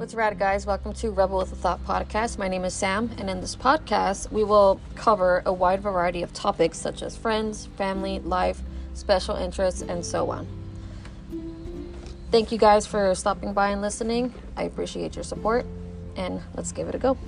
What's rad, guys? Welcome to Rebel with a Thought podcast. My name is Sam, and in this podcast, we will cover a wide variety of topics such as friends, family, life, special interests, and so on. Thank you guys for stopping by and listening. I appreciate your support, and let's give it a go.